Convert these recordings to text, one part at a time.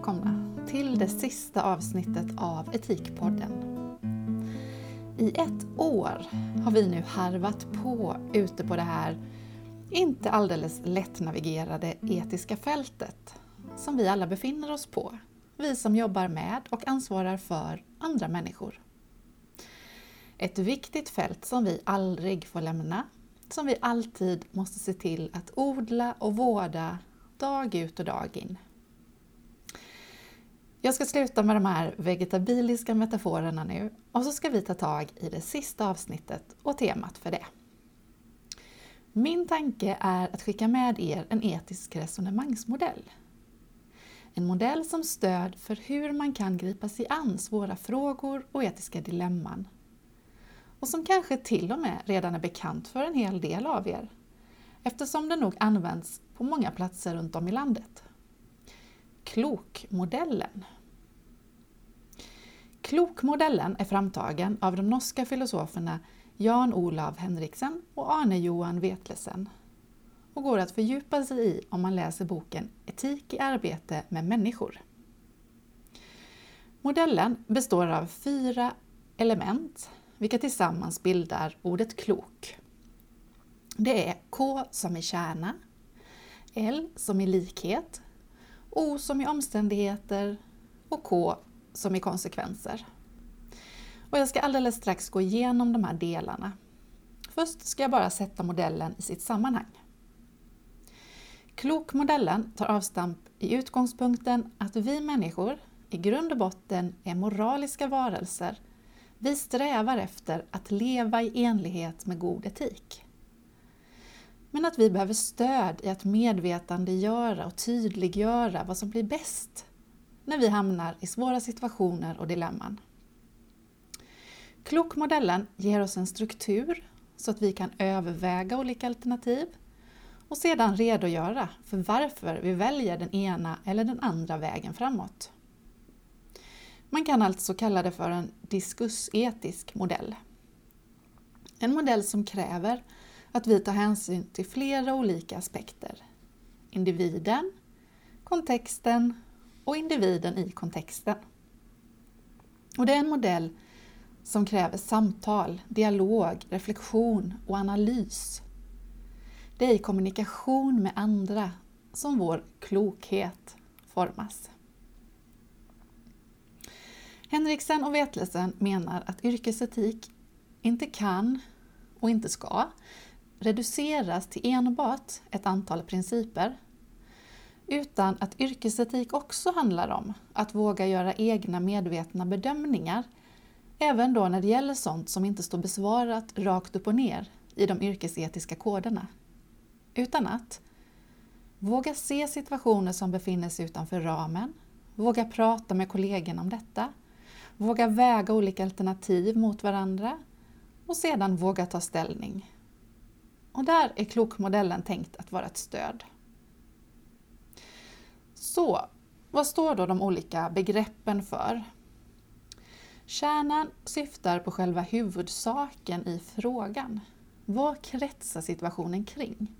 välkomna till det sista avsnittet av Etikpodden. I ett år har vi nu harvat på ute på det här inte alldeles lättnavigerade etiska fältet som vi alla befinner oss på. Vi som jobbar med och ansvarar för andra människor. Ett viktigt fält som vi aldrig får lämna, som vi alltid måste se till att odla och vårda dag ut och dag in. Jag ska sluta med de här vegetabiliska metaforerna nu och så ska vi ta tag i det sista avsnittet och temat för det. Min tanke är att skicka med er en etisk resonemangsmodell. En modell som stöd för hur man kan gripa sig an svåra frågor och etiska dilemman. Och som kanske till och med redan är bekant för en hel del av er, eftersom den nog används på många platser runt om i landet. Klokmodellen. Klokmodellen är framtagen av de norska filosoferna Jan Olav Henriksen och Arne Johan Vetlesen och går att fördjupa sig i om man läser boken Etik i arbete med människor. Modellen består av fyra element vilka tillsammans bildar ordet klok. Det är K som i kärna, L som i likhet, O som i omständigheter och K som i konsekvenser. Och jag ska alldeles strax gå igenom de här delarna. Först ska jag bara sätta modellen i sitt sammanhang. Klokmodellen tar avstamp i utgångspunkten att vi människor i grund och botten är moraliska varelser. Vi strävar efter att leva i enlighet med god etik. Men att vi behöver stöd i att medvetandegöra och tydliggöra vad som blir bäst när vi hamnar i svåra situationer och dilemman. Klokmodellen ger oss en struktur så att vi kan överväga olika alternativ och sedan redogöra för varför vi väljer den ena eller den andra vägen framåt. Man kan alltså kalla det för en diskussetisk modell. En modell som kräver att vi tar hänsyn till flera olika aspekter. Individen, kontexten och individen i kontexten. Och det är en modell som kräver samtal, dialog, reflektion och analys. Det är i kommunikation med andra som vår klokhet formas. Henriksen och Vetlesen menar att yrkesetik inte kan och inte ska reduceras till enbart ett antal principer utan att yrkesetik också handlar om att våga göra egna medvetna bedömningar även då när det gäller sånt som inte står besvarat rakt upp och ner i de yrkesetiska koderna. Utan att våga se situationer som befinner sig utanför ramen, våga prata med kollegorna om detta, våga väga olika alternativ mot varandra och sedan våga ta ställning. Och där är klokmodellen tänkt att vara ett stöd. Så, vad står då de olika begreppen för? Kärnan syftar på själva huvudsaken i frågan. Vad kretsar situationen kring?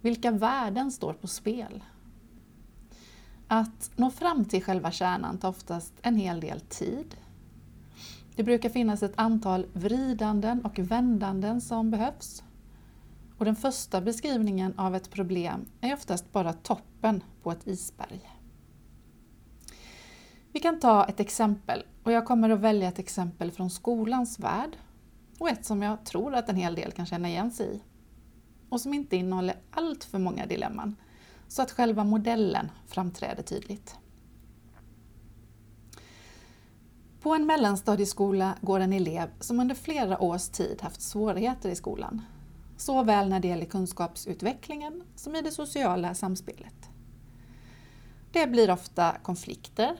Vilka värden står på spel? Att nå fram till själva kärnan tar oftast en hel del tid. Det brukar finnas ett antal vridanden och vändanden som behövs. Och den första beskrivningen av ett problem är oftast bara toppen på ett isberg. Vi kan ta ett exempel och jag kommer att välja ett exempel från skolans värld och ett som jag tror att en hel del kan känna igen sig i och som inte innehåller allt för många dilemman så att själva modellen framträder tydligt. På en mellanstadieskola går en elev som under flera års tid haft svårigheter i skolan, såväl när det gäller kunskapsutvecklingen som i det sociala samspelet. Det blir ofta konflikter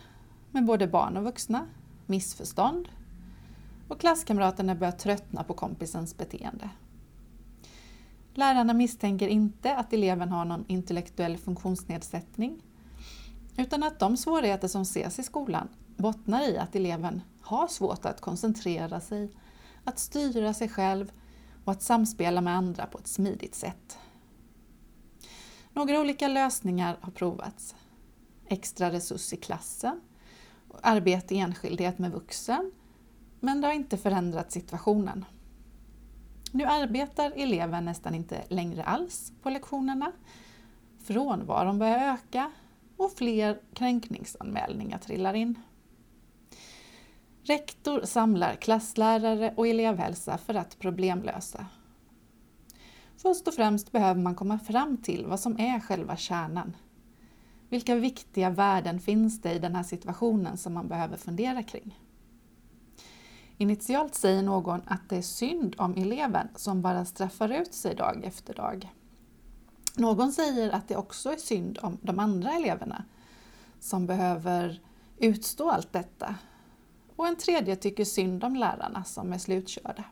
med både barn och vuxna, missförstånd och klasskamraterna börjar tröttna på kompisens beteende. Lärarna misstänker inte att eleven har någon intellektuell funktionsnedsättning utan att de svårigheter som ses i skolan bottnar i att eleven har svårt att koncentrera sig, att styra sig själv och att samspela med andra på ett smidigt sätt. Några olika lösningar har provats. Extra resurs i klassen, arbete i enskildhet med vuxen, men det har inte förändrat situationen. Nu arbetar eleven nästan inte längre alls på lektionerna. Frånvaron börjar öka och fler kränkningsanmälningar trillar in. Rektor samlar klasslärare och elevhälsa för att problemlösa. Först och främst behöver man komma fram till vad som är själva kärnan. Vilka viktiga värden finns det i den här situationen som man behöver fundera kring? Initialt säger någon att det är synd om eleven som bara straffar ut sig dag efter dag. Någon säger att det också är synd om de andra eleverna som behöver utstå allt detta. Och en tredje tycker synd om lärarna som är slutkörda.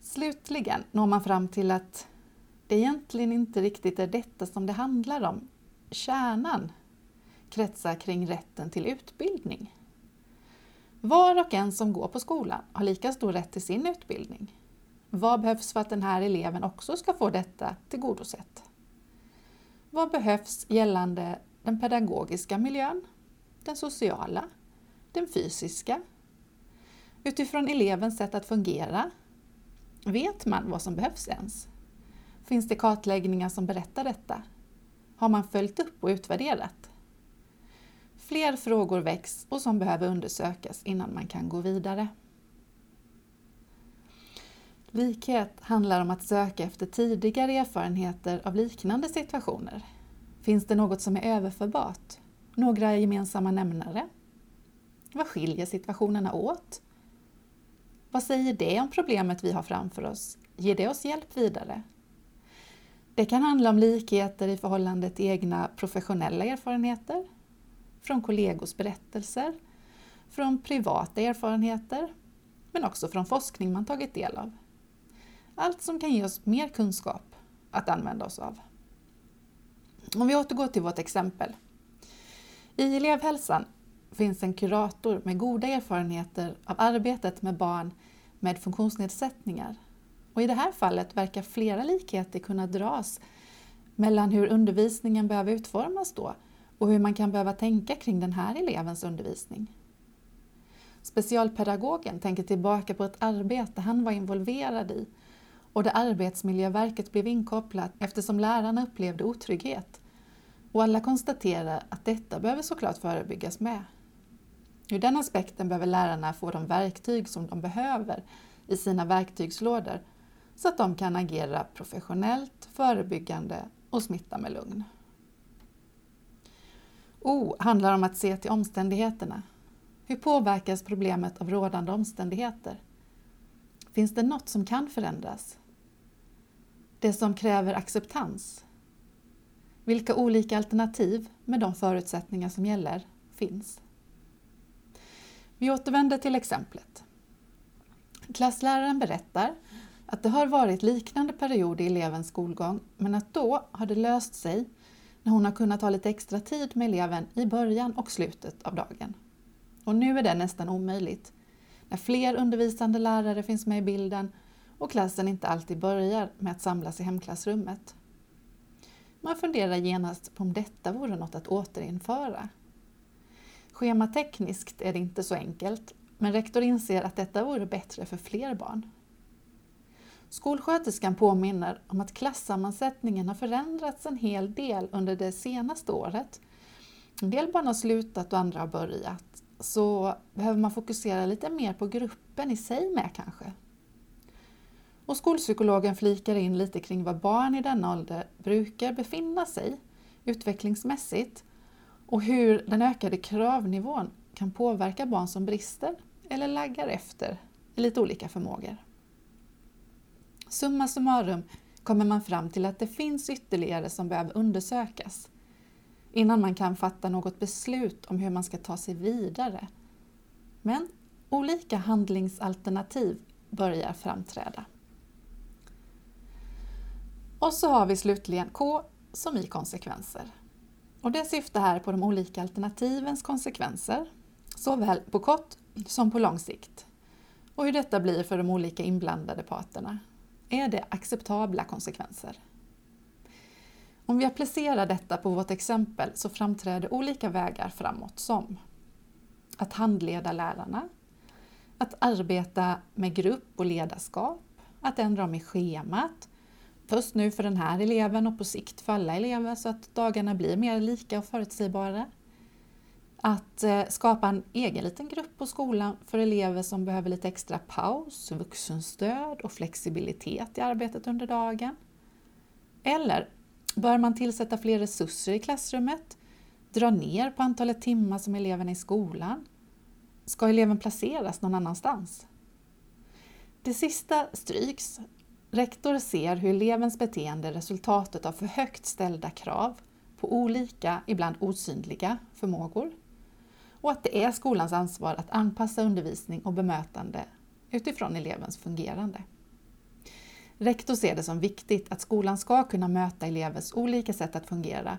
Slutligen når man fram till att det egentligen inte riktigt är detta som det handlar om. Kärnan kretsar kring rätten till utbildning. Var och en som går på skolan har lika stor rätt till sin utbildning. Vad behövs för att den här eleven också ska få detta tillgodosett? Vad behövs gällande den pedagogiska miljön, den sociala, den fysiska? Utifrån elevens sätt att fungera, vet man vad som behövs ens? Finns det kartläggningar som berättar detta? Har man följt upp och utvärderat? Fler frågor väcks och som behöver undersökas innan man kan gå vidare. Likhet handlar om att söka efter tidigare erfarenheter av liknande situationer. Finns det något som är överförbart? Några gemensamma nämnare? Vad skiljer situationerna åt? Vad säger det om problemet vi har framför oss? Ger det oss hjälp vidare? Det kan handla om likheter i förhållande till egna professionella erfarenheter, från kollegors berättelser, från privata erfarenheter, men också från forskning man tagit del av. Allt som kan ge oss mer kunskap att använda oss av. Om vi återgår till vårt exempel. I elevhälsan finns en kurator med goda erfarenheter av arbetet med barn med funktionsnedsättningar. Och I det här fallet verkar flera likheter kunna dras mellan hur undervisningen behöver utformas då och hur man kan behöva tänka kring den här elevens undervisning. Specialpedagogen tänker tillbaka på ett arbete han var involverad i och där Arbetsmiljöverket blev inkopplat eftersom lärarna upplevde otrygghet. Och alla konstaterar att detta behöver såklart förebyggas med. Ur den aspekten behöver lärarna få de verktyg som de behöver i sina verktygslådor så att de kan agera professionellt, förebyggande och smitta med lugn. O handlar om att se till omständigheterna. Hur påverkas problemet av rådande omständigheter? Finns det något som kan förändras? Det som kräver acceptans? Vilka olika alternativ med de förutsättningar som gäller finns? Vi återvänder till exemplet. Klassläraren berättar att det har varit liknande period i elevens skolgång men att då har det löst sig när hon har kunnat ha lite extra tid med eleven i början och slutet av dagen. Och nu är det nästan omöjligt när fler undervisande lärare finns med i bilden och klassen inte alltid börjar med att samlas i hemklassrummet. Man funderar genast på om detta vore något att återinföra. Schematekniskt är det inte så enkelt, men rektor inser att detta vore bättre för fler barn. Skolsköterskan påminner om att klassammansättningen har förändrats en hel del under det senaste året. En del barn har slutat och andra har börjat. Så behöver man fokusera lite mer på gruppen i sig med kanske. Och skolpsykologen flikar in lite kring var barn i denna ålder brukar befinna sig utvecklingsmässigt och hur den ökade kravnivån kan påverka barn som brister eller laggar efter i lite olika förmågor. Summa summarum kommer man fram till att det finns ytterligare som behöver undersökas innan man kan fatta något beslut om hur man ska ta sig vidare. Men olika handlingsalternativ börjar framträda. Och så har vi slutligen K som i konsekvenser. Och det syftar här på de olika alternativens konsekvenser, såväl på kort som på lång sikt. Och hur detta blir för de olika inblandade parterna. Är det acceptabla konsekvenser? Om vi applicerar detta på vårt exempel så framträder olika vägar framåt som att handleda lärarna, att arbeta med grupp och ledarskap, att ändra om i schemat, först nu för den här eleven och på sikt för alla elever så att dagarna blir mer lika och förutsägbara. Att eh, skapa en egen liten grupp på skolan för elever som behöver lite extra paus, vuxenstöd och flexibilitet i arbetet under dagen. Eller bör man tillsätta fler resurser i klassrummet? Dra ner på antalet timmar som eleven är i skolan? Ska eleven placeras någon annanstans? Det sista stryks. Rektor ser hur elevens beteende är resultatet av för högt ställda krav på olika, ibland osynliga, förmågor och att det är skolans ansvar att anpassa undervisning och bemötande utifrån elevens fungerande. Rektor ser det som viktigt att skolan ska kunna möta elevers olika sätt att fungera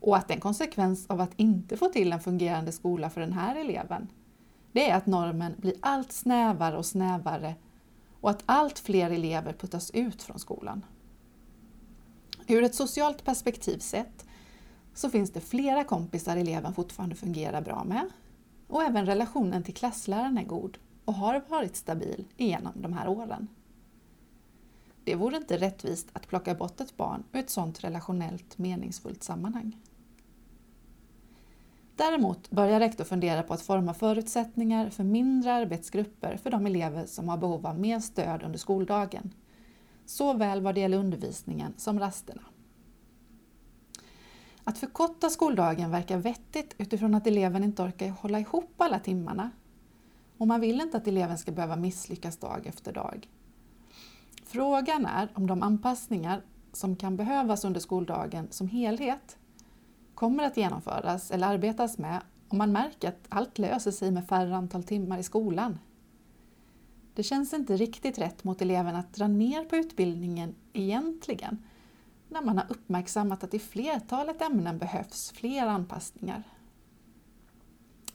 och att en konsekvens av att inte få till en fungerande skola för den här eleven, det är att normen blir allt snävare och snävare och att allt fler elever puttas ut från skolan. Ur ett socialt perspektiv sett så finns det flera kompisar eleven fortfarande fungerar bra med och även relationen till klassläraren är god och har varit stabil genom de här åren. Det vore inte rättvist att plocka bort ett barn ur ett sådant relationellt meningsfullt sammanhang. Däremot börjar rektor fundera på att forma förutsättningar för mindre arbetsgrupper för de elever som har behov av mer stöd under skoldagen, såväl vad det gäller undervisningen som rasterna. Att förkorta skoldagen verkar vettigt utifrån att eleven inte orkar hålla ihop alla timmarna. Och man vill inte att eleven ska behöva misslyckas dag efter dag. Frågan är om de anpassningar som kan behövas under skoldagen som helhet kommer att genomföras eller arbetas med om man märker att allt löser sig med färre antal timmar i skolan. Det känns inte riktigt rätt mot eleven att dra ner på utbildningen egentligen, när man har uppmärksammat att i flertalet ämnen behövs fler anpassningar.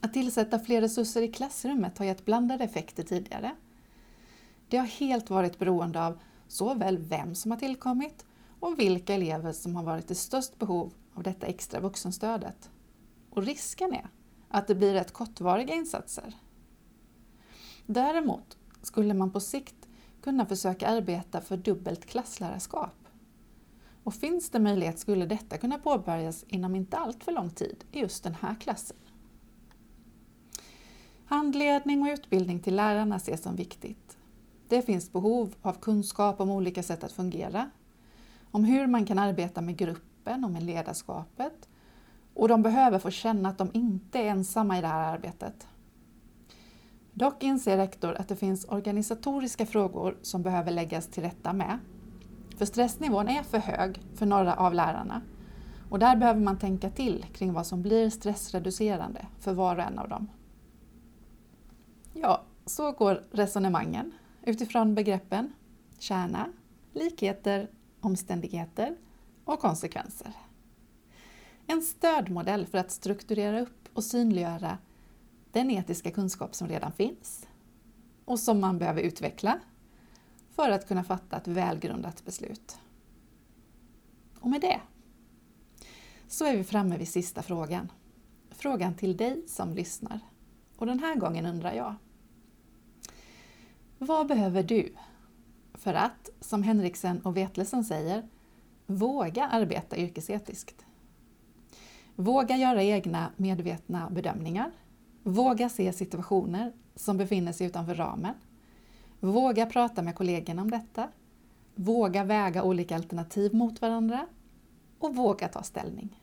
Att tillsätta fler resurser i klassrummet har gett blandade effekter tidigare. Det har helt varit beroende av såväl vem som har tillkommit och vilka elever som har varit i störst behov av detta extra vuxenstödet. Och risken är att det blir rätt kortvariga insatser. Däremot skulle man på sikt kunna försöka arbeta för dubbelt klasslärarskap. Och finns det möjlighet skulle detta kunna påbörjas inom inte allt för lång tid i just den här klassen. Handledning och utbildning till lärarna ses som viktigt. Det finns behov av kunskap om olika sätt att fungera, om hur man kan arbeta med kunskapen och med ledarskapet och de behöver få känna att de inte är ensamma i det här arbetet. Dock inser rektor att det finns organisatoriska frågor som behöver läggas till rätta med. För stressnivån är för hög för några av lärarna och där behöver man tänka till kring vad som blir stressreducerande för var och en av dem. Ja, så går resonemangen utifrån begreppen kärna, likheter, omständigheter och konsekvenser. En stödmodell för att strukturera upp och synliggöra den etiska kunskap som redan finns och som man behöver utveckla för att kunna fatta ett välgrundat beslut. Och med det så är vi framme vid sista frågan. Frågan till dig som lyssnar. Och den här gången undrar jag. Vad behöver du för att, som Henriksen och Vetlesen säger, våga arbeta yrkesetiskt? Våga göra egna medvetna bedömningar. Våga se situationer som befinner sig utanför ramen. Våga prata med kollegorna om detta. Våga väga olika alternativ mot varandra. Och våga ta ställning.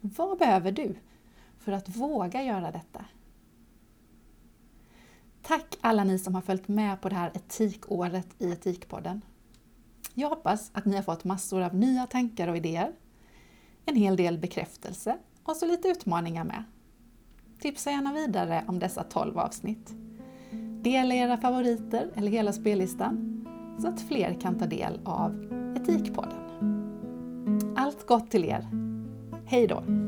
Vad behöver du för att våga göra detta? Tack alla ni som har följt med på det här etikåret i Etikpodden. Jag hoppas att ni har fått massor av nya tankar och idéer, en hel del bekräftelse och så lite utmaningar med. Tipsa gärna vidare om dessa 12 avsnitt. Dela era favoriter eller hela spellistan så att fler kan ta del av Etikpodden. Allt gott till er! Hej då!